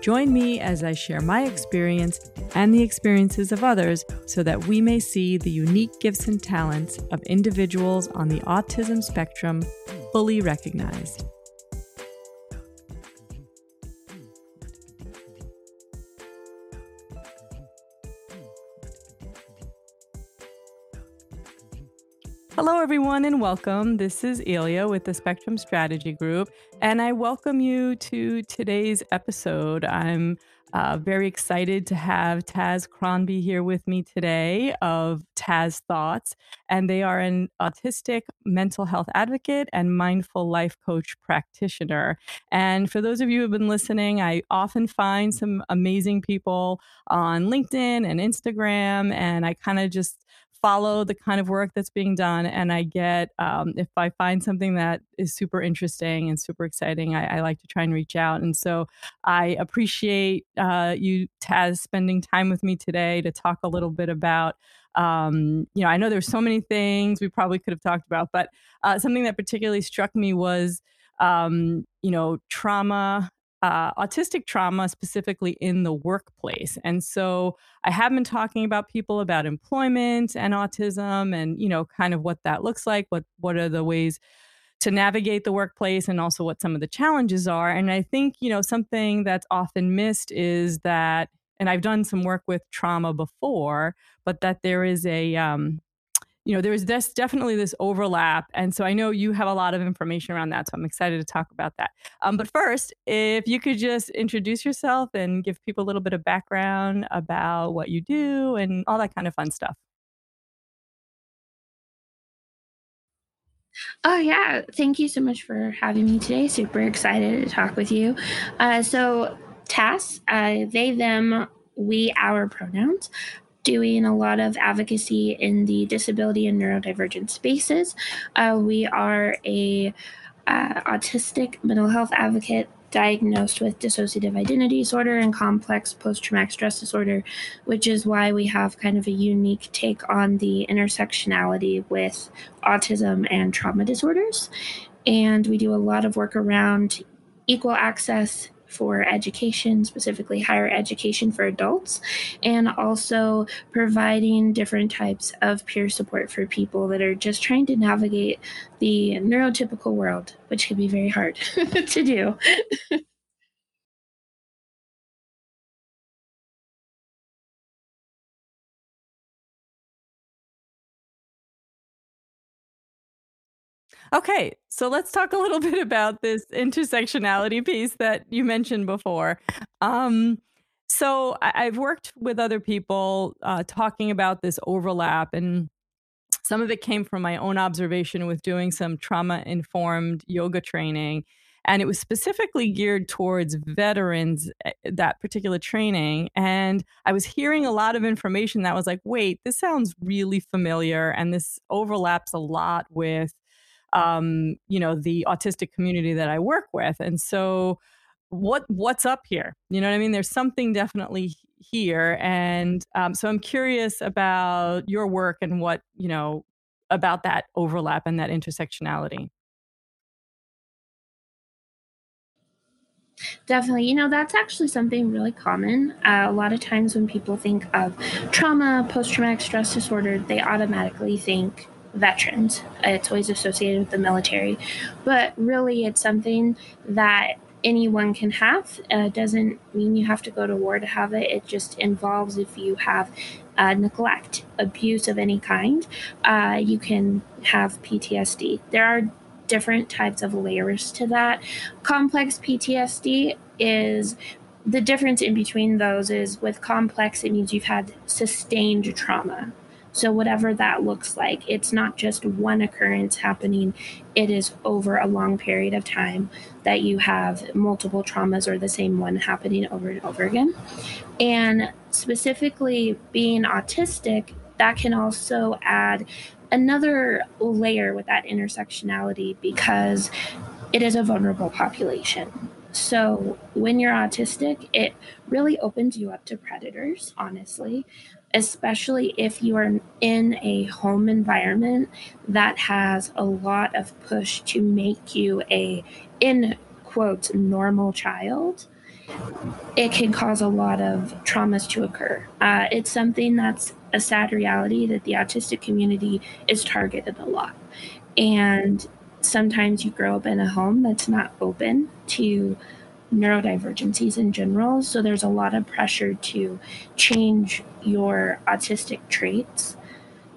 Join me as I share my experience and the experiences of others so that we may see the unique gifts and talents of individuals on the autism spectrum fully recognized. Hello, everyone, and welcome. This is Ilya with the Spectrum Strategy Group, and I welcome you to today's episode. I'm uh, very excited to have Taz Cronby here with me today of Taz Thoughts, and they are an autistic mental health advocate and mindful life coach practitioner. And for those of you who have been listening, I often find some amazing people on LinkedIn and Instagram, and I kind of just follow the kind of work that's being done and i get um, if i find something that is super interesting and super exciting I, I like to try and reach out and so i appreciate uh, you taz spending time with me today to talk a little bit about um, you know i know there's so many things we probably could have talked about but uh, something that particularly struck me was um, you know trauma uh, autistic trauma specifically in the workplace. And so I have been talking about people about employment and autism and, you know, kind of what that looks like, what what are the ways to navigate the workplace and also what some of the challenges are. And I think, you know, something that's often missed is that and I've done some work with trauma before, but that there is a um, you know, there's this definitely this overlap. And so I know you have a lot of information around that. So I'm excited to talk about that. Um, but first, if you could just introduce yourself and give people a little bit of background about what you do and all that kind of fun stuff. Oh, yeah. Thank you so much for having me today. Super excited to talk with you. Uh, so, Taz, uh, they, them, we, our pronouns doing a lot of advocacy in the disability and neurodivergent spaces. Uh, we are a uh, autistic mental health advocate diagnosed with dissociative identity disorder and complex post-traumatic stress disorder, which is why we have kind of a unique take on the intersectionality with autism and trauma disorders. And we do a lot of work around equal access for education, specifically higher education for adults, and also providing different types of peer support for people that are just trying to navigate the neurotypical world, which can be very hard to do. Okay, so let's talk a little bit about this intersectionality piece that you mentioned before. Um, so I- have worked with other people uh, talking about this overlap, and some of it came from my own observation with doing some trauma informed yoga training. And it was specifically geared towards veterans, eh, that particular training. And I was hearing a lot of information that was like, wait, this sounds really familiar. And this overlaps a lot with um, you know, the autistic community that I work with. And so what what's up here? You know what I mean? There's something definitely here. And um, so I'm curious about your work and what, you know, about that overlap and that intersectionality. Definitely. You know, that's actually something really common. Uh, a lot of times when people think of trauma, post traumatic stress disorder, they automatically think veterans. It's always associated with the military, but really, it's something that anyone can have. Uh, doesn't mean you have to go to war to have it. It just involves if you have uh, neglect, abuse of any kind, uh, you can have PTSD. There are different types of layers to that. Complex PTSD is the difference in between those is with complex, it means you've had sustained trauma. So, whatever that looks like, it's not just one occurrence happening, it is over a long period of time that you have multiple traumas or the same one happening over and over again. And specifically, being autistic, that can also add another layer with that intersectionality because it is a vulnerable population. So when you're autistic, it really opens you up to predators, honestly, especially if you are in a home environment that has a lot of push to make you a in quotes normal child it can cause a lot of traumas to occur. Uh, it's something that's a sad reality that the autistic community is targeted a lot. And sometimes you grow up in a home that's not open to neurodivergencies in general. So there's a lot of pressure to change your autistic traits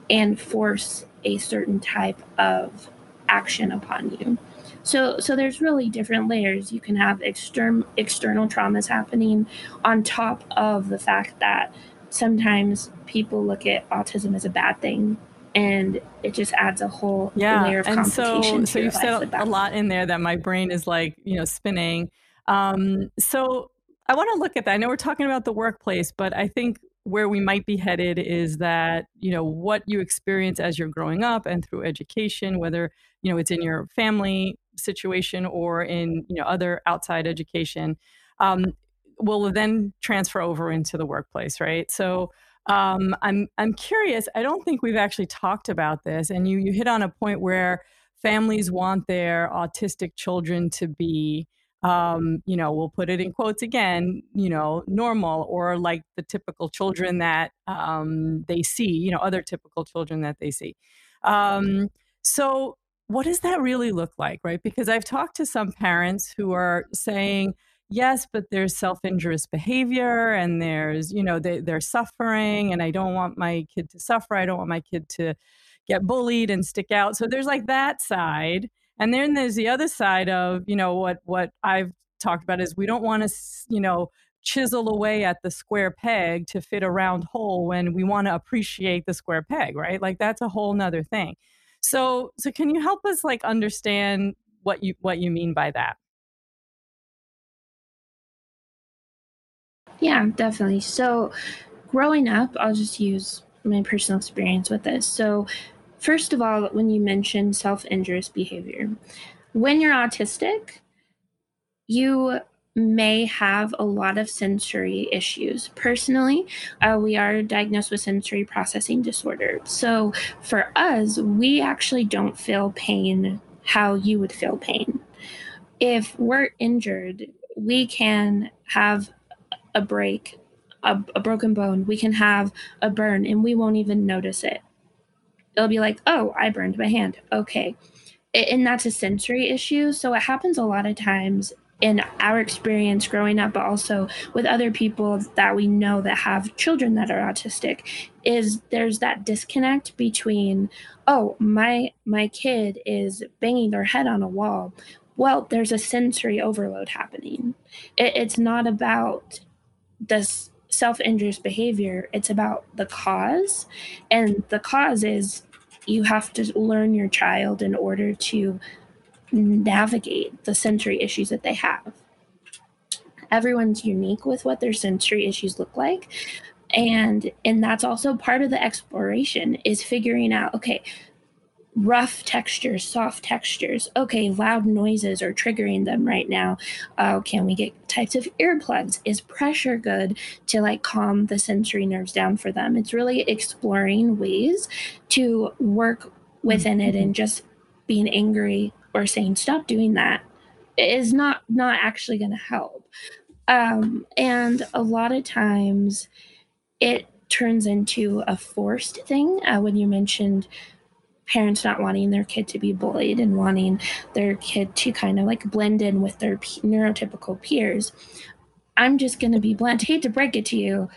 and force a certain type of action upon you. So so there's really different layers. You can have external external traumas happening on top of the fact that sometimes people look at autism as a bad thing and it just adds a whole yeah. layer of and complication. So, so you've said a lot in there that my brain is like, you know, spinning. Um, so I want to look at that. I know we're talking about the workplace, but I think where we might be headed is that you know what you experience as you're growing up and through education whether you know it's in your family situation or in you know other outside education um, will then transfer over into the workplace right so um, i'm i'm curious i don't think we've actually talked about this and you you hit on a point where families want their autistic children to be um, you know, we'll put it in quotes again, you know, normal or like the typical children that um, they see, you know, other typical children that they see. Um, so, what does that really look like, right? Because I've talked to some parents who are saying, yes, but there's self injurious behavior and there's, you know, they, they're suffering and I don't want my kid to suffer. I don't want my kid to get bullied and stick out. So, there's like that side. And then there's the other side of, you know, what what I've talked about is we don't want to, you know, chisel away at the square peg to fit a round hole when we want to appreciate the square peg, right? Like that's a whole nother thing. So so can you help us like understand what you what you mean by that? Yeah, definitely. So growing up, I'll just use my personal experience with this. So First of all, when you mentioned self injurious behavior, when you're autistic, you may have a lot of sensory issues. Personally, uh, we are diagnosed with sensory processing disorder. So for us, we actually don't feel pain how you would feel pain. If we're injured, we can have a break, a, a broken bone, we can have a burn, and we won't even notice it it'll be like, oh, I burned my hand. Okay. And that's a sensory issue. So it happens a lot of times in our experience growing up, but also with other people that we know that have children that are autistic, is there's that disconnect between, oh, my my kid is banging their head on a wall. Well, there's a sensory overload happening. It, it's not about this self injurious behavior, it's about the cause. And the cause is you have to learn your child in order to navigate the sensory issues that they have. Everyone's unique with what their sensory issues look like. And and that's also part of the exploration is figuring out okay, rough textures, soft textures. Okay, loud noises are triggering them right now. Uh, can we get types of earplugs? Is pressure good to like calm the sensory nerves down for them? It's really exploring ways to work within it and just being angry or saying stop doing that is not not actually going to help. Um, and a lot of times it turns into a forced thing. Uh, when you mentioned parents not wanting their kid to be bullied and wanting their kid to kind of like blend in with their p- neurotypical peers. I'm just going to be blunt. Hate to break it to you.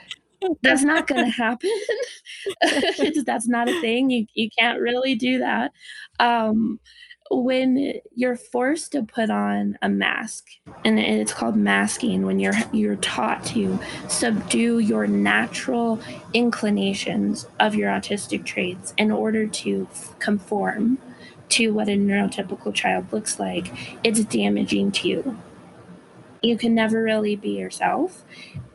That's not going to happen. that's not a thing. You, you can't really do that. Um, when you're forced to put on a mask and it's called masking when you're you're taught to subdue your natural inclinations of your autistic traits in order to conform to what a neurotypical child looks like it's damaging to you. You can never really be yourself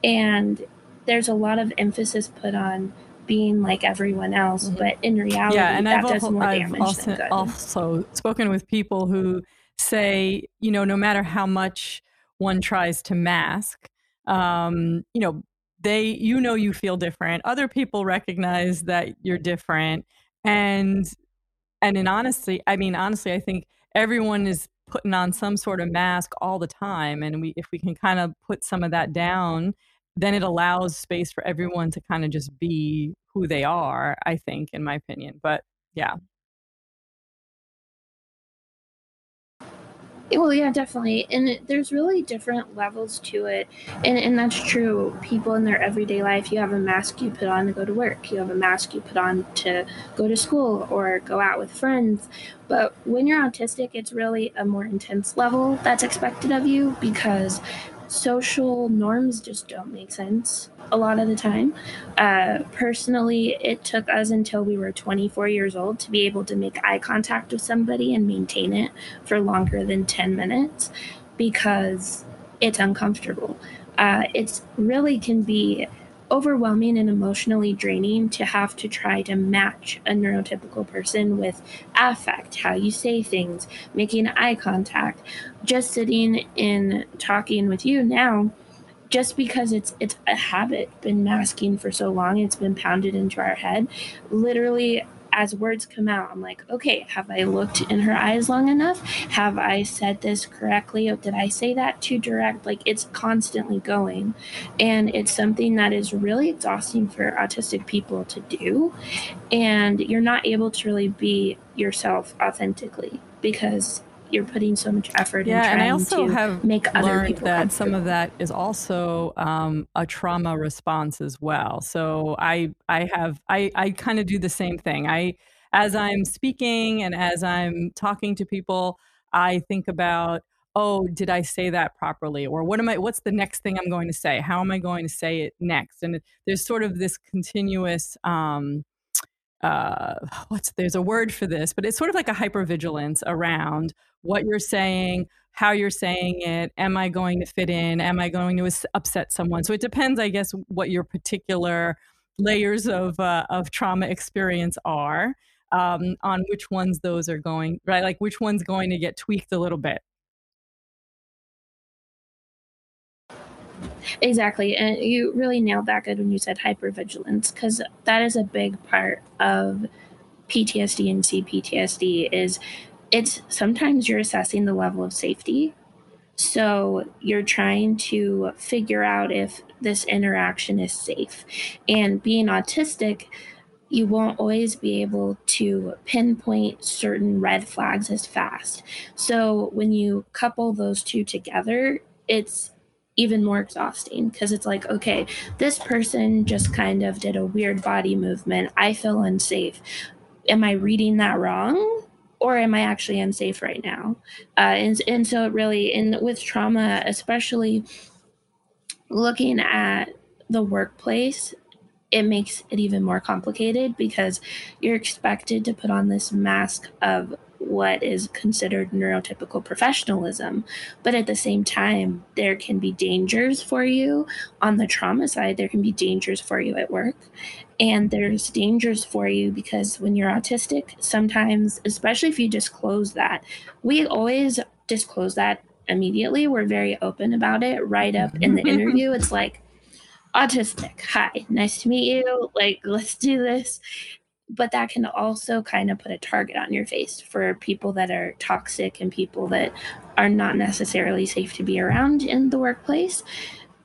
and there's a lot of emphasis put on being like everyone else, mm-hmm. but in reality, yeah, and that I've, does more I've damage also, than good. also spoken with people who say, you know, no matter how much one tries to mask, um, you know, they, you know, you feel different. Other people recognize that you're different, and and in honesty, I mean, honestly, I think everyone is putting on some sort of mask all the time, and we, if we can kind of put some of that down then it allows space for everyone to kind of just be who they are, I think, in my opinion. But yeah. Well, yeah, definitely. And it, there's really different levels to it. And, and that's true. People in their everyday life, you have a mask you put on to go to work, you have a mask you put on to go to school or go out with friends. But when you're autistic, it's really a more intense level that's expected of you because social norms just don't make sense a lot of the time. Uh, personally, it took us until we were 24 years old to be able to make eye contact with somebody and maintain it for longer than 10 minutes because it's uncomfortable. Uh, it's really can be overwhelming and emotionally draining to have to try to match a neurotypical person with affect, how you say things, making eye contact. Just sitting and talking with you now, just because it's it's a habit, been masking for so long, it's been pounded into our head. Literally as words come out, I'm like, okay, have I looked in her eyes long enough? Have I said this correctly? Did I say that too direct? Like it's constantly going. And it's something that is really exhausting for autistic people to do. And you're not able to really be yourself authentically because you're putting so much effort yeah, and I also have make other learned that some of that is also um, a trauma response as well. So I I have I I kind of do the same thing. I as I'm speaking and as I'm talking to people, I think about oh did i say that properly or what am i what's the next thing i'm going to say how am i going to say it next and there's sort of this continuous um, uh, what's there's a word for this, but it's sort of like a hypervigilance around what you're saying, how you're saying it. Am I going to fit in? Am I going to upset someone? So it depends, I guess, what your particular layers of uh, of trauma experience are. Um, on which ones those are going right, like which one's going to get tweaked a little bit. Exactly. And you really nailed that good when you said hypervigilance, because that is a big part of PTSD and CPTSD is it's sometimes you're assessing the level of safety. So you're trying to figure out if this interaction is safe. And being autistic, you won't always be able to pinpoint certain red flags as fast. So when you couple those two together, it's even more exhausting because it's like, okay, this person just kind of did a weird body movement. I feel unsafe. Am I reading that wrong? Or am I actually unsafe right now? Uh, and, and so it really, and with trauma, especially looking at the workplace, it makes it even more complicated because you're expected to put on this mask of what is considered neurotypical professionalism. But at the same time, there can be dangers for you on the trauma side, there can be dangers for you at work. And there's dangers for you because when you're autistic, sometimes, especially if you disclose that, we always disclose that immediately. We're very open about it right up in the mm-hmm. interview. It's like, autistic. Hi, nice to meet you. Like, let's do this but that can also kind of put a target on your face for people that are toxic and people that are not necessarily safe to be around in the workplace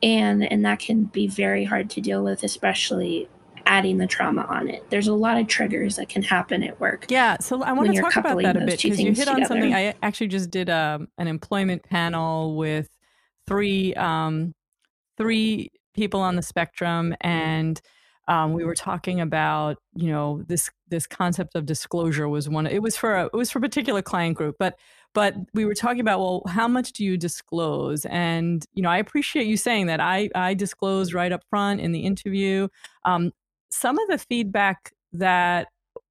and and that can be very hard to deal with especially adding the trauma on it. There's a lot of triggers that can happen at work yeah so i want to talk about that a bit because you hit on something. i actually just did um, an employment panel with three um, three people on the spectrum and um, we were talking about you know this this concept of disclosure was one it was for a, it was for a particular client group but but we were talking about well how much do you disclose? And you know i appreciate you saying that. I i disclose right up front in the interview. Um, some of the feedback that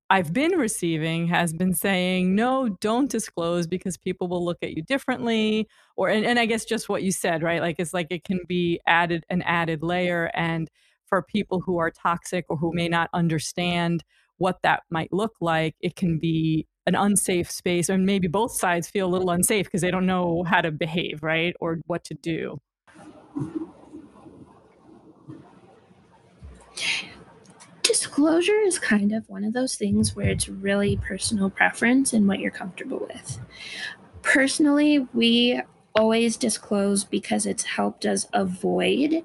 I've been receiving has been saying, no, don't disclose because people will look at you differently. Or, and, and I guess just what you said, right? Like, it's like it can be added, an added layer. And for people who are toxic or who may not understand what that might look like, it can be an unsafe space, and maybe both sides feel a little unsafe because they don't know how to behave, right, or what to do. Disclosure is kind of one of those things where it's really personal preference and what you're comfortable with. Personally, we always disclose because it's helped us avoid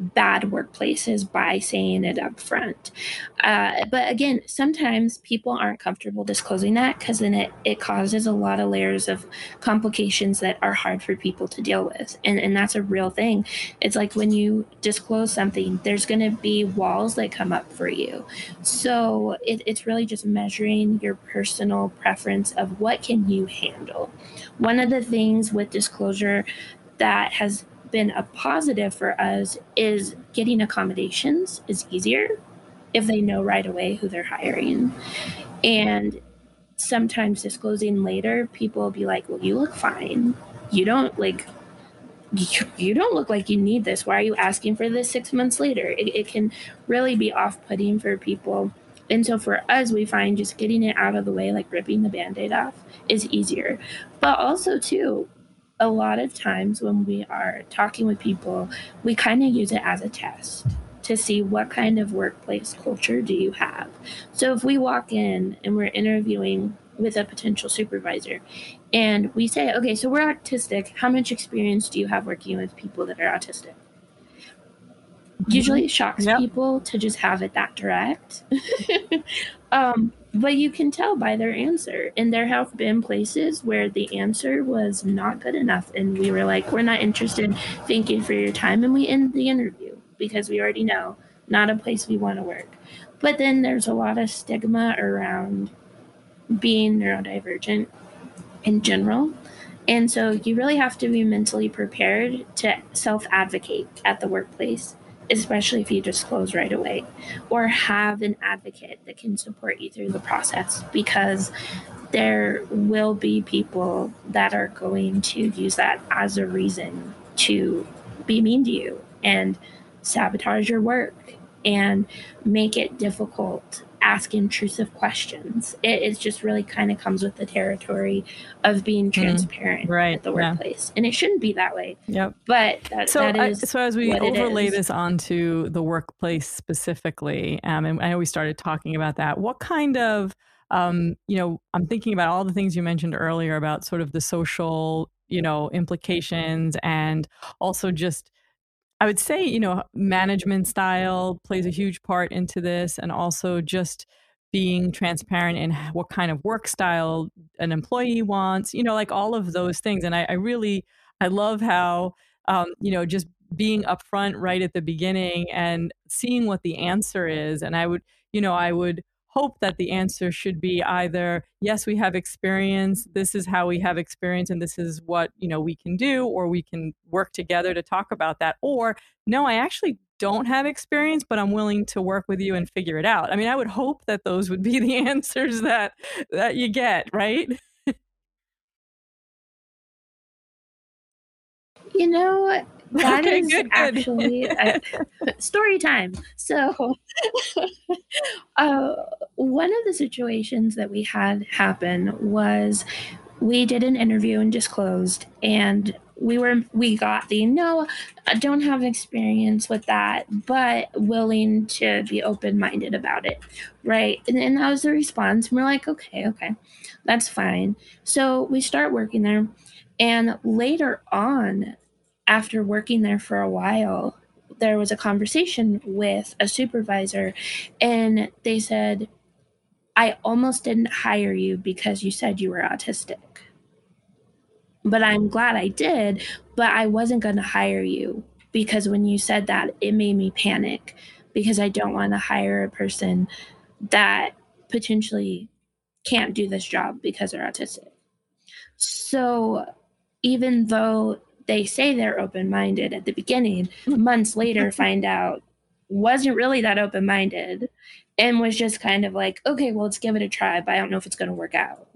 bad workplaces by saying it up front. Uh, but again, sometimes people aren't comfortable disclosing that because then it, it causes a lot of layers of complications that are hard for people to deal with. And, and that's a real thing. It's like when you disclose something, there's going to be walls that come up for you. So it, it's really just measuring your personal preference of what can you handle. One of the things with disclosure that has been a positive for us is getting accommodations is easier if they know right away who they're hiring. And sometimes disclosing later, people will be like, well, you look fine. You don't like, you, you don't look like you need this. Why are you asking for this six months later? It, it can really be off putting for people. And so for us, we find just getting it out of the way, like ripping the band aid off, is easier. But also, too, a lot of times when we are talking with people, we kind of use it as a test to see what kind of workplace culture do you have. So if we walk in and we're interviewing with a potential supervisor and we say, okay, so we're autistic. How much experience do you have working with people that are autistic? Usually it shocks yep. people to just have it that direct. um, but you can tell by their answer. And there have been places where the answer was not good enough. And we were like, we're not interested. Thank you for your time. And we end the interview because we already know not a place we want to work. But then there's a lot of stigma around being neurodivergent in general. And so you really have to be mentally prepared to self advocate at the workplace especially if you disclose right away, or have an advocate that can support you through the process because there will be people that are going to use that as a reason to be mean to you and sabotage your work and make it difficult ask intrusive questions. It, it just really kind of comes with the territory of being mm-hmm. transparent mm, right, at the workplace, yeah. and it shouldn't be that way. Yep. But that, so, that I, so as we overlay this onto the workplace specifically, um, and I know we started talking about that. What kind of um, you know, I'm thinking about all the things you mentioned earlier about sort of the social, you know, implications and also just I would say, you know, management style plays a huge part into this, and also just being transparent in what kind of work style an employee wants, you know, like all of those things. And I, I really, I love how, um, you know, just being upfront right at the beginning and seeing what the answer is. And I would, you know, I would hope that the answer should be either yes we have experience this is how we have experience and this is what you know we can do or we can work together to talk about that or no i actually don't have experience but i'm willing to work with you and figure it out. I mean i would hope that those would be the answers that that you get right? You know that okay, is good, actually a, story time. So, uh, one of the situations that we had happen was we did an interview and disclosed, and we were we got the no, I don't have experience with that, but willing to be open minded about it, right? And, and that was the response. And we're like, okay, okay, that's fine. So we start working there, and later on after working there for a while, there was a conversation with a supervisor, and they said, I almost didn't hire you because you said you were autistic. But I'm glad I did, but I wasn't going to hire you because when you said that, it made me panic because I don't want to hire a person that potentially can't do this job because they're autistic. So even though they say they're open minded at the beginning, hmm. months later find out wasn't really that open minded and was just kind of like, okay, well, let's give it a try, but I don't know if it's going to work out.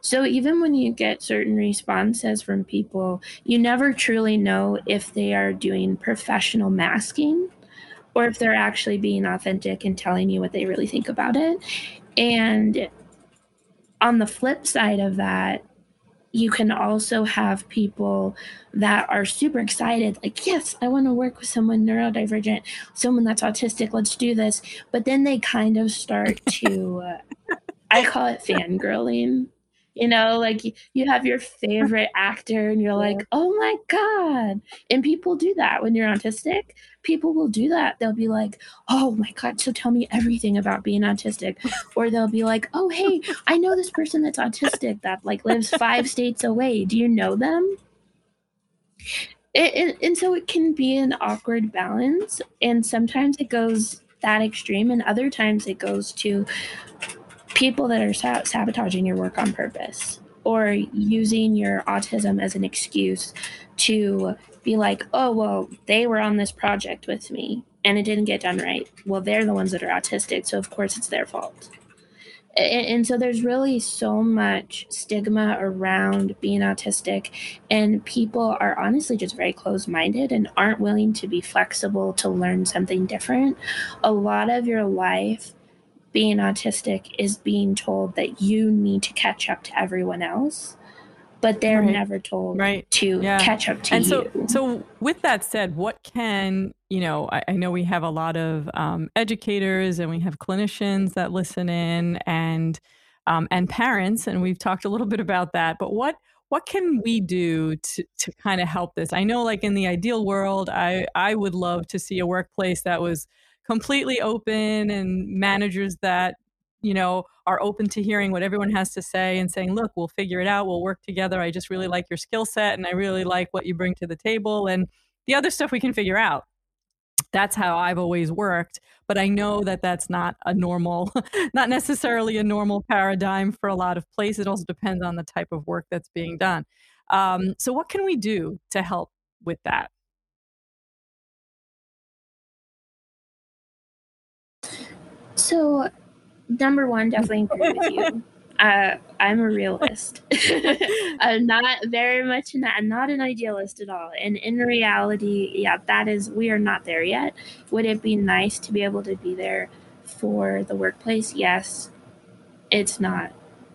So even when you get certain responses from people, you never truly know if they are doing professional masking or if they're actually being authentic and telling you what they really think about it. And on the flip side of that, you can also have people that are super excited, like, yes, I want to work with someone neurodivergent, someone that's autistic, let's do this. But then they kind of start to, uh, I call it fangirling. You know, like you have your favorite actor and you're like, oh my God. And people do that when you're autistic. People will do that. They'll be like, oh my God, so tell me everything about being autistic. Or they'll be like, oh, hey, I know this person that's autistic that like lives five states away. Do you know them? It, it, and so it can be an awkward balance. And sometimes it goes that extreme, and other times it goes to people that are sa- sabotaging your work on purpose or using your autism as an excuse to be like, oh, well, they were on this project with me and it didn't get done right. Well, they're the ones that are autistic, so of course it's their fault. And, and so there's really so much stigma around being autistic, and people are honestly just very closed minded and aren't willing to be flexible to learn something different. A lot of your life being autistic is being told that you need to catch up to everyone else but they're right. never told right. to yeah. catch up to and you. so so with that said what can you know I, I know we have a lot of um, educators and we have clinicians that listen in and um, and parents and we've talked a little bit about that but what what can we do to, to kind of help this i know like in the ideal world i i would love to see a workplace that was completely open and managers that you know are open to hearing what everyone has to say and saying look we'll figure it out. We'll work together. I just really like your skill set and i really like what you bring to the table and the other stuff we can figure out. That's how i've always worked but i know that that's not a normal not necessarily a normal paradigm for a lot of places. It also depends on the type of work that's being done. Um, so what can we do to help with that So, number one, definitely agree with you. Uh, I'm a realist. I'm not very much not, not an idealist at all. And in reality, yeah, that is we are not there yet. Would it be nice to be able to be there for the workplace? Yes. It's not.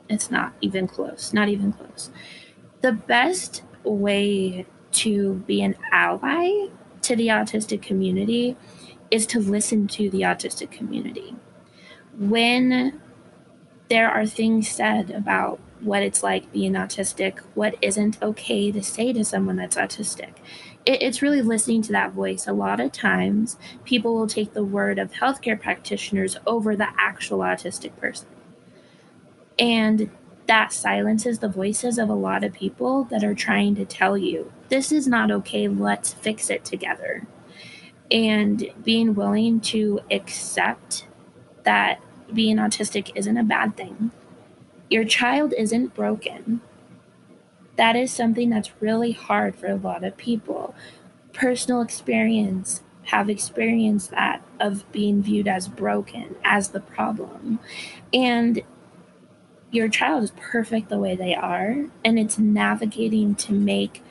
It's not even close. Not even close. The best way to be an ally to the autistic community is to listen to the autistic community when there are things said about what it's like being autistic, what isn't okay to say to someone that's autistic. It, it's really listening to that voice. A lot of times, people will take the word of healthcare practitioners over the actual autistic person. And that silences the voices of a lot of people that are trying to tell you, this is not okay, let's fix it together. And being willing to accept that being autistic isn't a bad thing. Your child isn't broken. That is something that's really hard for a lot of people. Personal experience have experienced that of being viewed as broken, as the problem. And your child is perfect the way they are, and it's navigating to make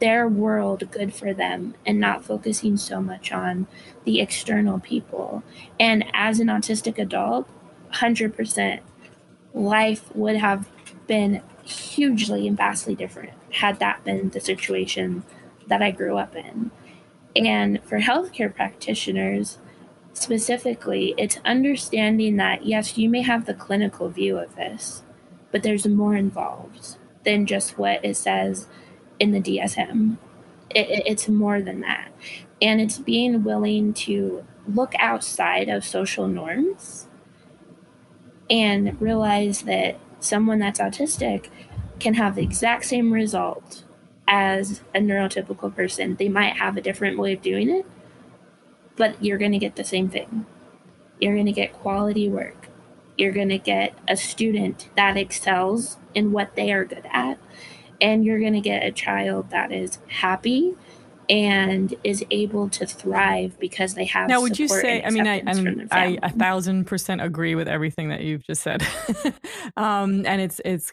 their world good for them and not focusing so much on the external people. And as an autistic adult, 100% life would have been hugely and vastly different had that been the situation that I grew up in. And for healthcare practitioners specifically, it's understanding that yes, you may have the clinical view of this, but there's more involved than just what it says in the DSM. It, it's more than that. And it's being willing to look outside of social norms and realize that someone that's autistic can have the exact same result as a neurotypical person. They might have a different way of doing it, but you're going to get the same thing. You're going to get quality work. You're going to get a student that excels in what they are good at. And you're going to get a child that is happy and is able to thrive because they have. Now, would you say? I mean, I I, I a thousand percent agree with everything that you've just said, um, and it's it's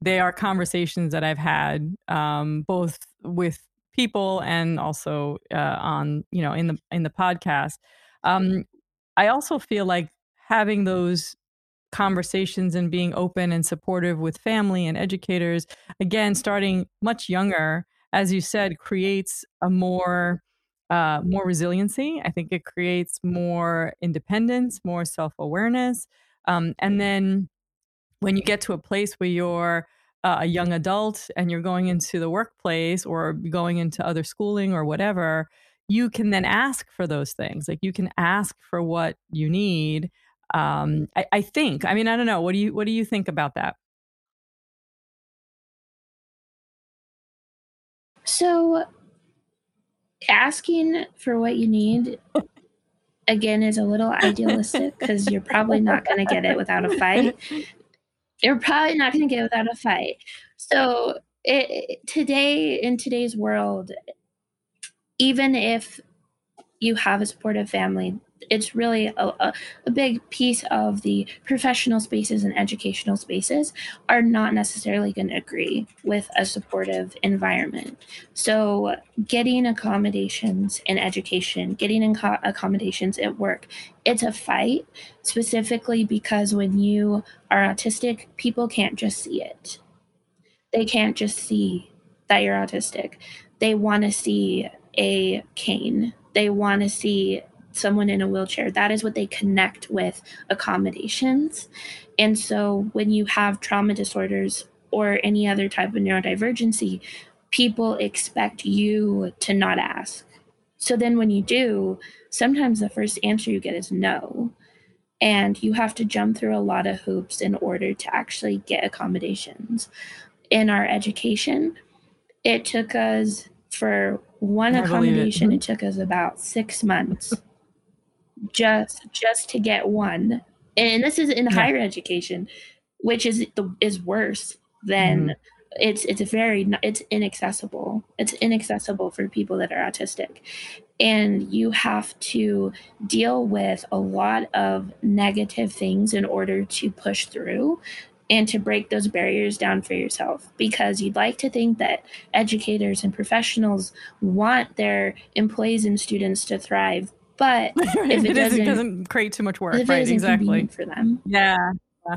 they are conversations that I've had um, both with people and also uh, on you know in the in the podcast. um, I also feel like having those conversations and being open and supportive with family and educators, again, starting much younger, as you said, creates a more uh, more resiliency. I think it creates more independence, more self awareness. Um, and then when you get to a place where you're uh, a young adult and you're going into the workplace or going into other schooling or whatever, you can then ask for those things. Like you can ask for what you need. Um, I, I think. I mean, I don't know. What do you What do you think about that? So asking for what you need again is a little idealistic because you're probably not going to get it without a fight. You're probably not going to get it without a fight. So it, today in today's world, even if you have a supportive family, it's really a, a, a, big piece of the professional spaces and educational spaces are not necessarily going to agree with a supportive environment. So, getting accommodations in education, getting inco- accommodations at work, it's a fight specifically because when you are autistic, people can't just see it. They can't just see that you're autistic. They want to see a cane. They want to see someone in a wheelchair. That is what they connect with accommodations. And so when you have trauma disorders or any other type of neurodivergency, people expect you to not ask. So then when you do, sometimes the first answer you get is no. And you have to jump through a lot of hoops in order to actually get accommodations. In our education, it took us for one I accommodation, it. it took us about six months just just to get one and this is in yeah. higher education which is the is worse than mm-hmm. it's it's very it's inaccessible it's inaccessible for people that are autistic and you have to deal with a lot of negative things in order to push through and to break those barriers down for yourself because you'd like to think that educators and professionals want their employees and students to thrive but if it, it doesn't, doesn't, create too much work, right? Exactly for them. Yeah, yeah,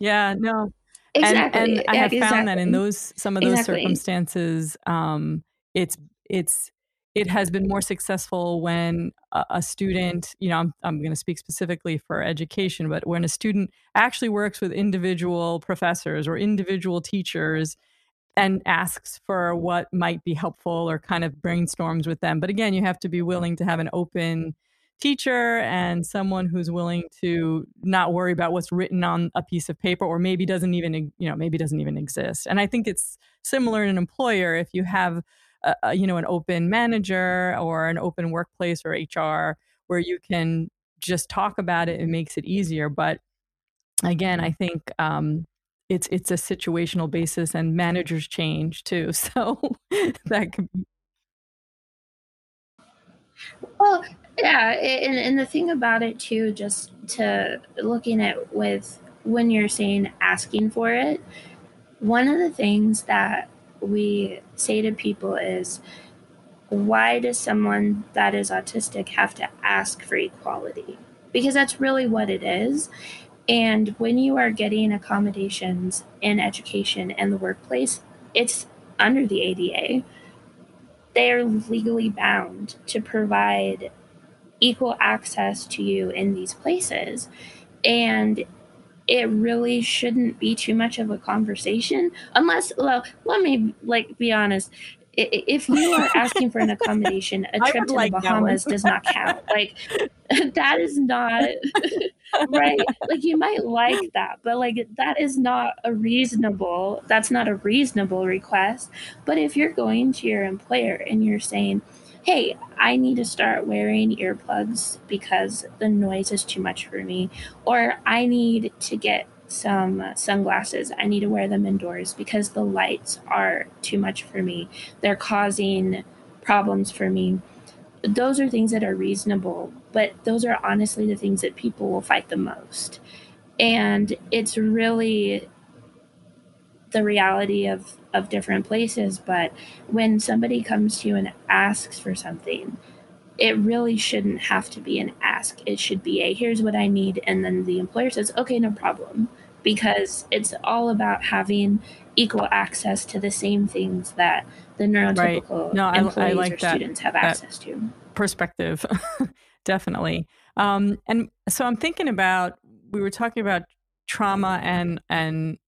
yeah no, exactly. And, and I have exactly. found that in those some of those exactly. circumstances, um, it's it's it has been more successful when a, a student, you know, I'm, I'm going to speak specifically for education, but when a student actually works with individual professors or individual teachers and asks for what might be helpful or kind of brainstorms with them. But again, you have to be willing to have an open teacher and someone who's willing to not worry about what's written on a piece of paper or maybe doesn't even you know maybe doesn't even exist. And i think it's similar in an employer. If you have a, you know an open manager or an open workplace or hr where you can just talk about it it makes it easier. But again i think um, it's it's a situational basis and managers change too so that could be well yeah and, and the thing about it too just to looking at with when you're saying asking for it one of the things that we say to people is why does someone that is autistic have to ask for equality? Because that's really what it is and when you are getting accommodations in education and the workplace, it's under the ADA. They are legally bound to provide equal access to you in these places. And it really shouldn't be too much of a conversation unless well let me like be honest if you are asking for an accommodation, a trip to like the Bahamas does not count. Like that is not right. Like you might like that, but like that is not a reasonable. That's not a reasonable request. But if you're going to your employer and you're saying, "Hey, I need to start wearing earplugs because the noise is too much for me," or "I need to get some sunglasses. I need to wear them indoors because the lights are too much for me. They're causing problems for me. Those are things that are reasonable, but those are honestly the things that people will fight the most. And it's really the reality of, of different places. But when somebody comes to you and asks for something, it really shouldn't have to be an ask. It should be a here's what I need, and then the employer says, okay, no problem, because it's all about having equal access to the same things that the neurotypical right. no, employees I, I like or that, students have access to. Perspective, definitely. Um, and so I'm thinking about we were talking about trauma and and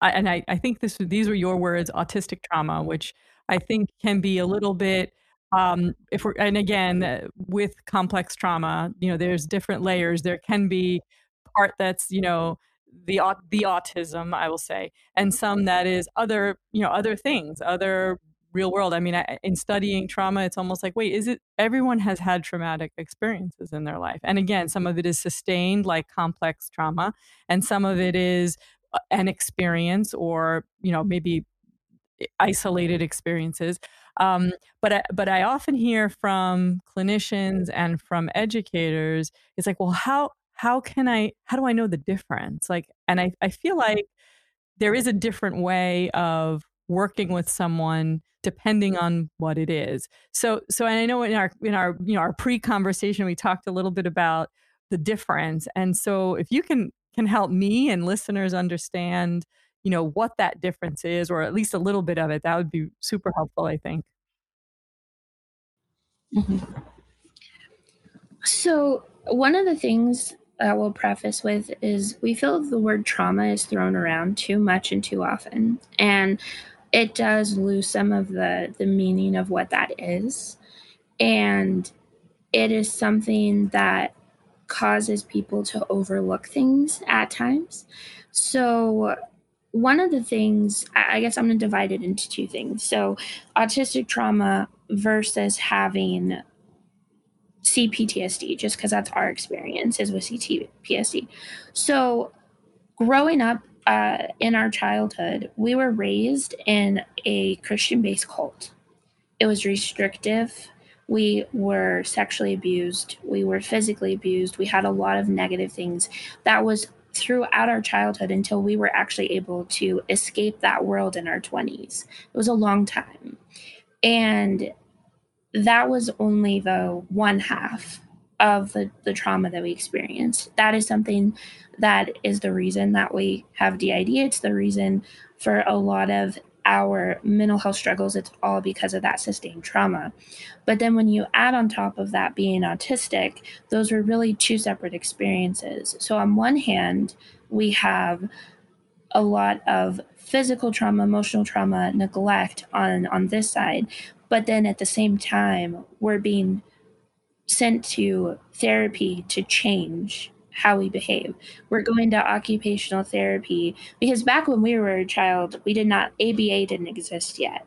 I, and I, I think this these were your words autistic trauma, which I think can be a little bit um, if we're and again uh, with complex trauma, you know, there's different layers. There can be part that's you know the the autism, I will say, and some that is other you know other things, other real world. I mean, I, in studying trauma, it's almost like, wait, is it everyone has had traumatic experiences in their life? And again, some of it is sustained, like complex trauma, and some of it is uh, an experience or you know maybe isolated experiences. Um, but I, but I often hear from clinicians and from educators, it's like, well, how how can I how do I know the difference? Like, and I, I feel like there is a different way of working with someone depending on what it is. So so and I know in our in our you know our pre-conversation we talked a little bit about the difference. And so if you can can help me and listeners understand you know what that difference is or at least a little bit of it that would be super helpful i think mm-hmm. so one of the things I will preface with is we feel the word trauma is thrown around too much and too often. And it does lose some of the the meaning of what that is. And it is something that causes people to overlook things at times. So one of the things I guess I'm going to divide it into two things. So, autistic trauma versus having CPTSD, just because that's our experience is with CPTSD. So, growing up uh, in our childhood, we were raised in a Christian based cult. It was restrictive. We were sexually abused. We were physically abused. We had a lot of negative things. That was throughout our childhood until we were actually able to escape that world in our 20s. It was a long time. And that was only the one half of the, the trauma that we experienced. That is something that is the reason that we have DID. It's the reason for a lot of our mental health struggles, it's all because of that sustained trauma. But then when you add on top of that being autistic, those were really two separate experiences. So, on one hand, we have a lot of physical trauma, emotional trauma, neglect on, on this side. But then at the same time, we're being sent to therapy to change how we behave. We're going to occupational therapy because back when we were a child, we did not, ABA didn't exist yet.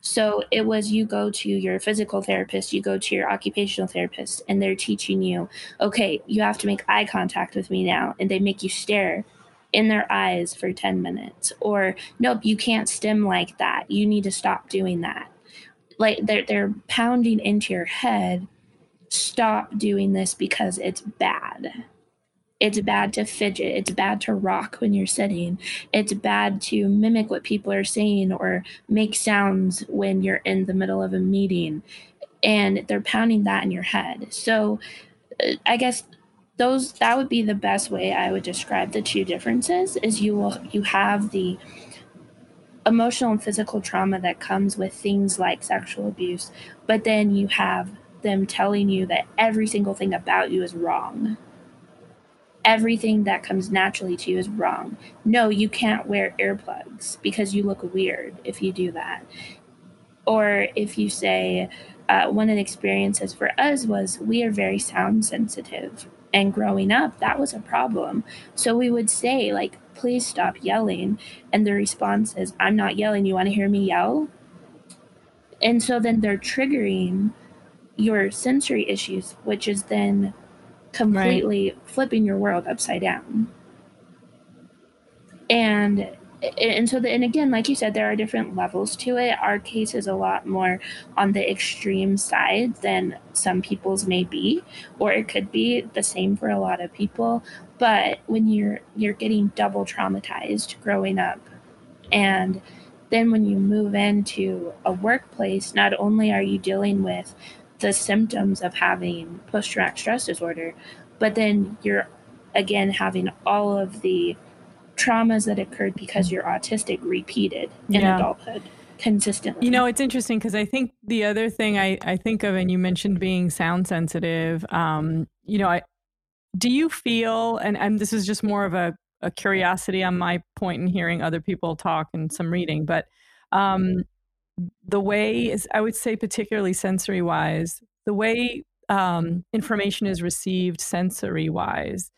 So it was you go to your physical therapist, you go to your occupational therapist, and they're teaching you, okay, you have to make eye contact with me now. And they make you stare in their eyes for 10 minutes. Or, nope, you can't stim like that. You need to stop doing that. Like they're, they're pounding into your head, stop doing this because it's bad it's bad to fidget. It's bad to rock when you're sitting. It's bad to mimic what people are saying or make sounds when you're in the middle of a meeting. And they're pounding that in your head. So uh, I guess those that would be the best way I would describe the two differences is you will you have the emotional and physical trauma that comes with things like sexual abuse, but then you have them telling you that every single thing about you is wrong everything that comes naturally to you is wrong. No, you can't wear earplugs because you look weird if you do that. Or if you say, uh, one of the experiences for us was we are very sound sensitive. And growing up, that was a problem. So we would say, like, please stop yelling. And the response is, I'm not yelling. You want to hear me yell? And so then they're triggering your sensory issues, which is then completely right. flipping your world upside down. And and so the, and again like you said there are different levels to it our case is a lot more on the extreme side than some people's may be or it could be the same for a lot of people but when you're you're getting double traumatized growing up and then when you move into a workplace not only are you dealing with the symptoms of having post traumatic stress disorder, but then you're again having all of the traumas that occurred because you're autistic repeated in yeah. adulthood consistently. You know, it's interesting because I think the other thing I, I think of, and you mentioned being sound sensitive, um, you know, I do you feel, and, and this is just more of a, a curiosity on my point in hearing other people talk and some reading, but um, the way is, I would say, particularly sensory wise, the way um, information is received sensory wise,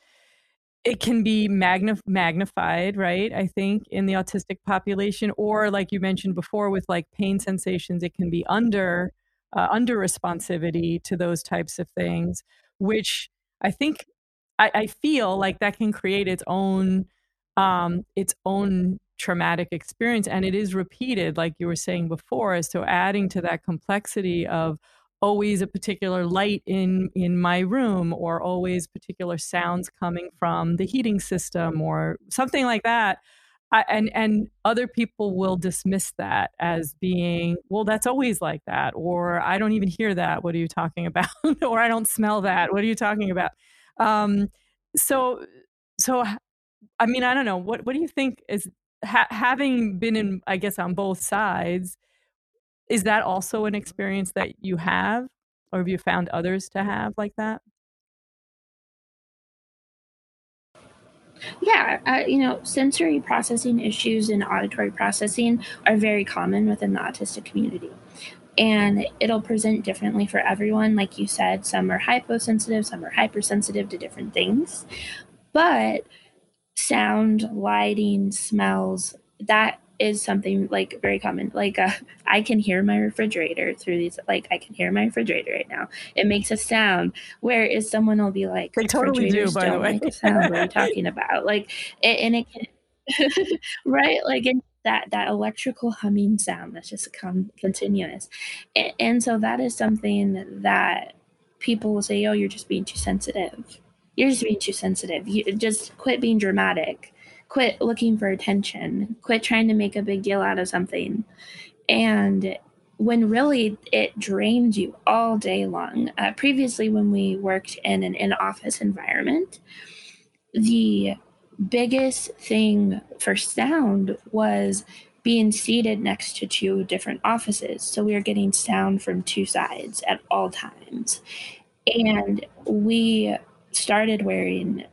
it can be magnif- magnified, right? I think in the autistic population, or like you mentioned before, with like pain sensations, it can be under uh, under responsivity to those types of things, which I think I, I feel like that can create its own um, its own traumatic experience, and it is repeated, like you were saying before. So adding to that complexity of always a particular light in in my room or always particular sounds coming from the heating system or something like that. I, and and other people will dismiss that as being well that's always like that or i don't even hear that. What are you talking about? or i don't smell that. What are you talking about um, so so i mean i don't know what what do you think is ha- having been in i guess on both sides is that also an experience that you have or have you found others to have like that? Yeah uh, you know sensory processing issues and auditory processing are very common within the autistic community and it'll present differently for everyone like you said some are hyposensitive some are hypersensitive to different things but sound lighting smells that is something like very common. Like uh, I can hear my refrigerator through these. Like I can hear my refrigerator right now. It makes a sound. Whereas someone will be like, "They totally do." By the way, make a sound. what are you talking about? Like, it, and it can, right? Like it, that that electrical humming sound that's just con- continuous, and, and so that is something that people will say, "Oh, you're just being too sensitive." You're just being too sensitive. You just quit being dramatic quit looking for attention, quit trying to make a big deal out of something. And when really it drains you all day long. Uh, previously, when we worked in an in office environment, the biggest thing for sound was being seated next to two different offices. So we were getting sound from two sides at all times. And we started wearing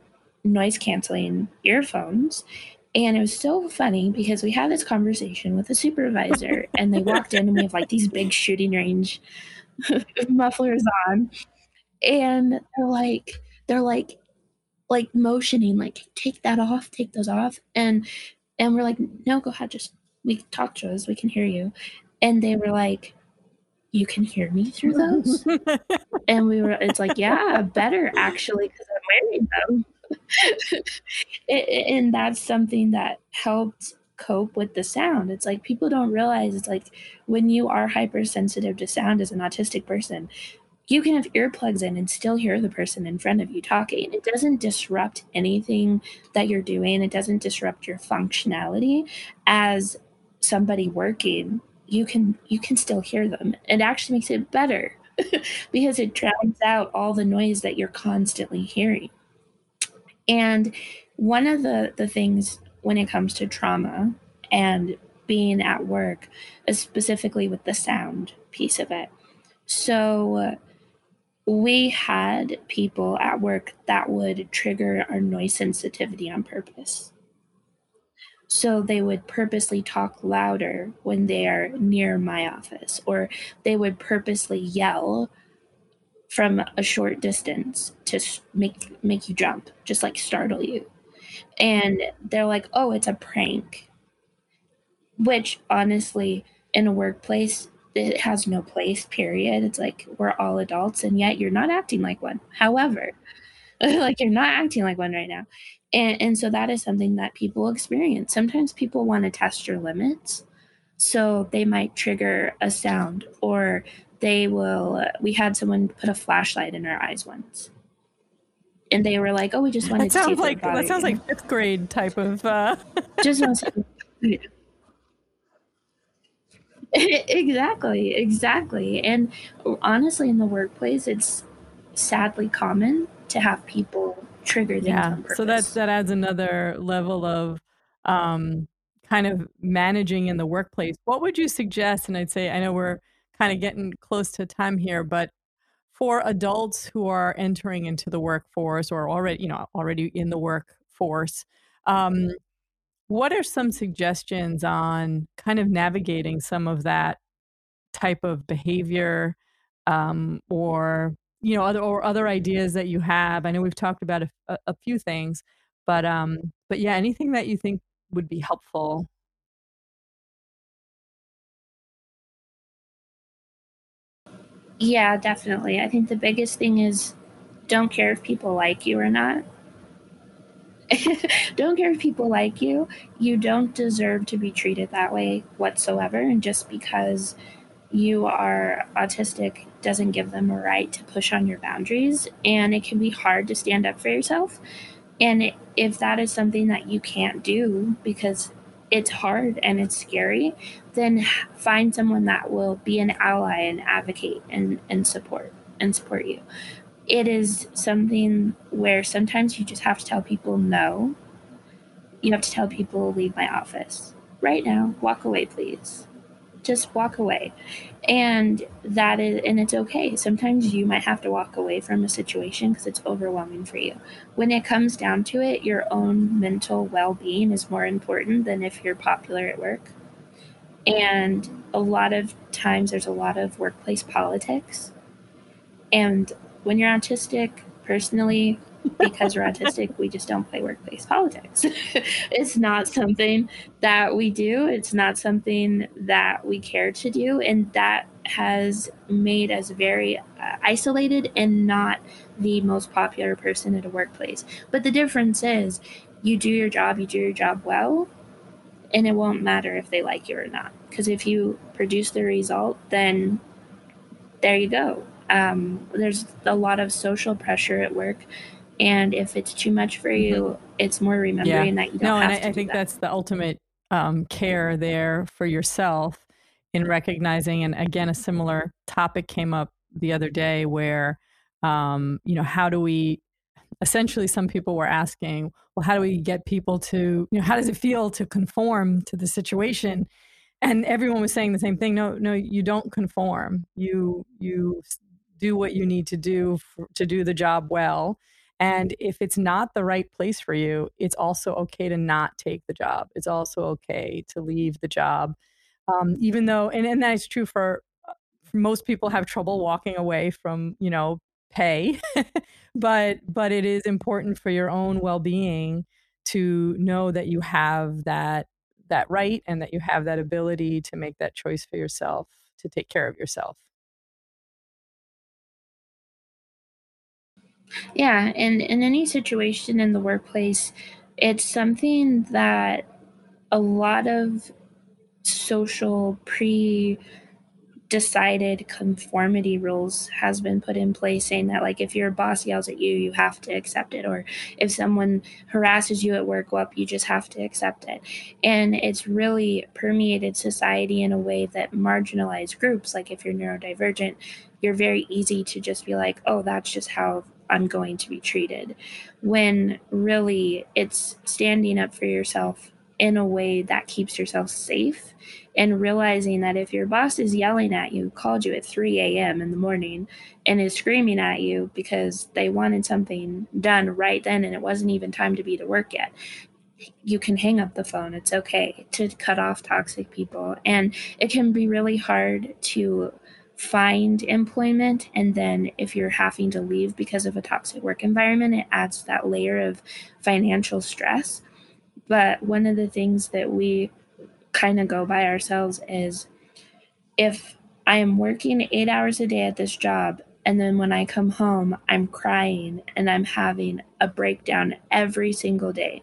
noise canceling earphones. And it was so funny because we had this conversation with the supervisor, and they walked in, and we have like these big shooting range mufflers on, and they're like, they're like, like motioning, like take that off, take those off, and and we're like, no, go ahead, just we talk to us, we can hear you, and they were like, you can hear me through those, and we were, it's like, yeah, better actually because I'm wearing them. and that's something that helped cope with the sound. It's like people don't realize it's like when you are hypersensitive to sound as an autistic person, you can have earplugs in and still hear the person in front of you talking. It doesn't disrupt anything that you're doing. It doesn't disrupt your functionality as somebody working. You can you can still hear them. It actually makes it better because it drowns out all the noise that you're constantly hearing. And one of the, the things when it comes to trauma and being at work is specifically with the sound piece of it. So we had people at work that would trigger our noise sensitivity on purpose. So they would purposely talk louder when they are near my office, or they would purposely yell from a short distance to make make you jump, just like startle you. And they're like, "Oh, it's a prank." Which honestly, in a workplace, it has no place, period. It's like we're all adults and yet you're not acting like one. However, like you're not acting like one right now. And and so that is something that people experience. Sometimes people want to test your limits. So they might trigger a sound or they will we had someone put a flashlight in our eyes once and they were like oh we just wanted to that sounds like that sounds like fifth grade type of uh just exactly, exactly. And honestly, in the workplace, it's sadly common to have people trigger things yeah. So that's that adds another level of um, kind of managing in the workplace. What would you suggest? And I'd say I know we're kind of getting close to time here, but for adults who are entering into the workforce or already, you know, already in the workforce, um, what are some suggestions on kind of navigating some of that type of behavior um, or you know other or other ideas that you have? I know we've talked about a, a, few things but um but yeah anything that you think would be helpful? Yeah definitely. I think the biggest thing is don't care if people like you or not don't care if people like you. You don't deserve to be treated that way whatsoever. And just because you are autistic doesn't give them a right to push on your boundaries. And it can be hard to stand up for yourself. And if that is something that you can't do because it's hard and it's scary then find someone that will be an ally and advocate and, and support and support you it is something where sometimes you just have to tell people no. You have to tell people leave my office right now. Walk away please. Just walk away. And that is and it's okay. Sometimes you might have to walk away from a situation because it's overwhelming for you. When it comes down to it your own mental well-being is more important than if you're popular at work. And a lot of times there's a lot of workplace politics. And when you're autistic personally because we're autistic, we just don't play workplace politics. it's not something that we do. It's not something that we care to do. And that has made us very uh, isolated and not the most popular person at a workplace. But the difference is you do your job, you do your job well, and it won't matter if they like you or not. Because if you produce the result, then there you go. Um, there's a lot of social pressure at work and if it's too much for you mm-hmm. it's more remembering yeah. that you don't no and I, I, think that. that's the ultimate um, care there for yourself in recognizing and again a similar topic came up the other day where um, you know how do we essentially some people were asking well how do we get people to you know how does it feel to conform to the situation and everyone was saying the same thing no no you don't conform you you do what you need to do for, to do the job well and if it's not the right place for you, it's also okay to not take the job. It's also okay to leave the job. Um, even though, and, and that's true for, uh, for most people have trouble walking away from, you know, pay, but, but it is important for your own well-being to know that you have that, that right and that you have that ability to make that choice for yourself, to take care of yourself. Yeah, and in any situation in the workplace, it's something that a lot of social pre decided conformity rules has been put in place saying that like if your boss yells at you you have to accept it or if someone harasses you at work well you just have to accept it. And it's really permeated society in a way that marginalized groups like if you're neurodivergent you're very easy to just be like oh that's just how I'm going to be treated. When really it's standing up for yourself in a way that keeps yourself safe and realizing that if your boss is yelling at you, called you at 3 a.m. in the morning, and is screaming at you because they wanted something done right then and it wasn't even time to be to work yet, you can hang up the phone. It's okay to cut off toxic people. And it can be really hard to find employment and then if you're having to leave because of a toxic work environment it adds that layer of financial stress but one of the things that we kind of go by ourselves is if i am working 8 hours a day at this job and then when i come home i'm crying and i'm having a breakdown every single day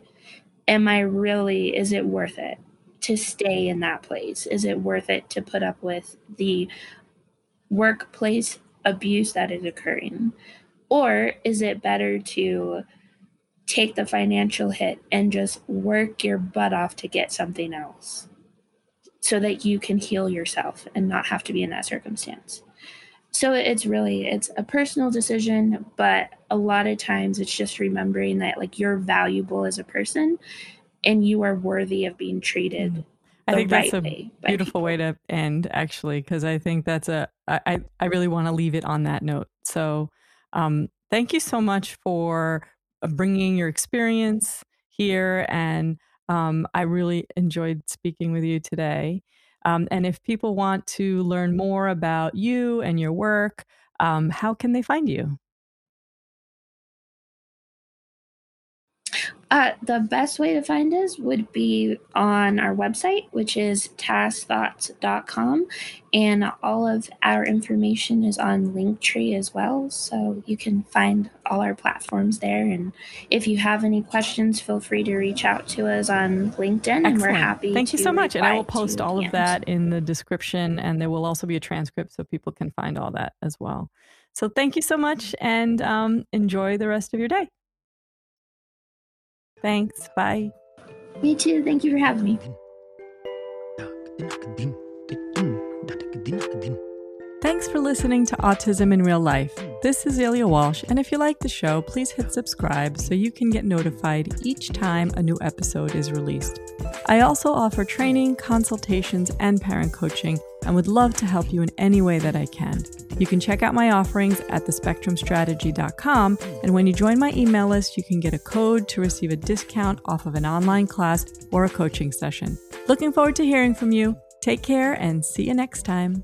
am i really is it worth it to stay in that place? Is it worth it to put up with the workplace abuse that is occurring? Or is it better to take the financial hit and just work your butt off to get something else? so that you can heal yourself and not have to be in that circumstance. So it's really it's a personal decision, but a lot of times it's just remembering that like you're valuable as a person and you are worthy of being treated. Mm-hmm. I think right that's a beautiful way to end actually because I think that's a I I really want to leave it on that note. So um thank you so much for uh, bringing your experience here and um, I really enjoyed speaking with you today. Um, and if people want to learn more about you and your work, um, how can they find you? Uh, the best way to find us would be on our website, which is taskthoughts.com. And all of our information is on Linktree as well. So you can find all our platforms there. And if you have any questions, feel free to reach out to us on LinkedIn. Excellent. And we're happy to Thank you so much. And I will post all of that in the description. And there will also be a transcript so people can find all that as well. So thank you so much and um, enjoy the rest of your day. Thanks. Bye. Me too. Thank you for having me. Thanks for listening to Autism in Real Life. This is Ilya Walsh, and if you like the show, please hit subscribe so you can get notified each time a new episode is released. I also offer training, consultations, and parent coaching, and would love to help you in any way that I can. You can check out my offerings at thespectrumstrategy.com, and when you join my email list, you can get a code to receive a discount off of an online class or a coaching session. Looking forward to hearing from you. Take care and see you next time.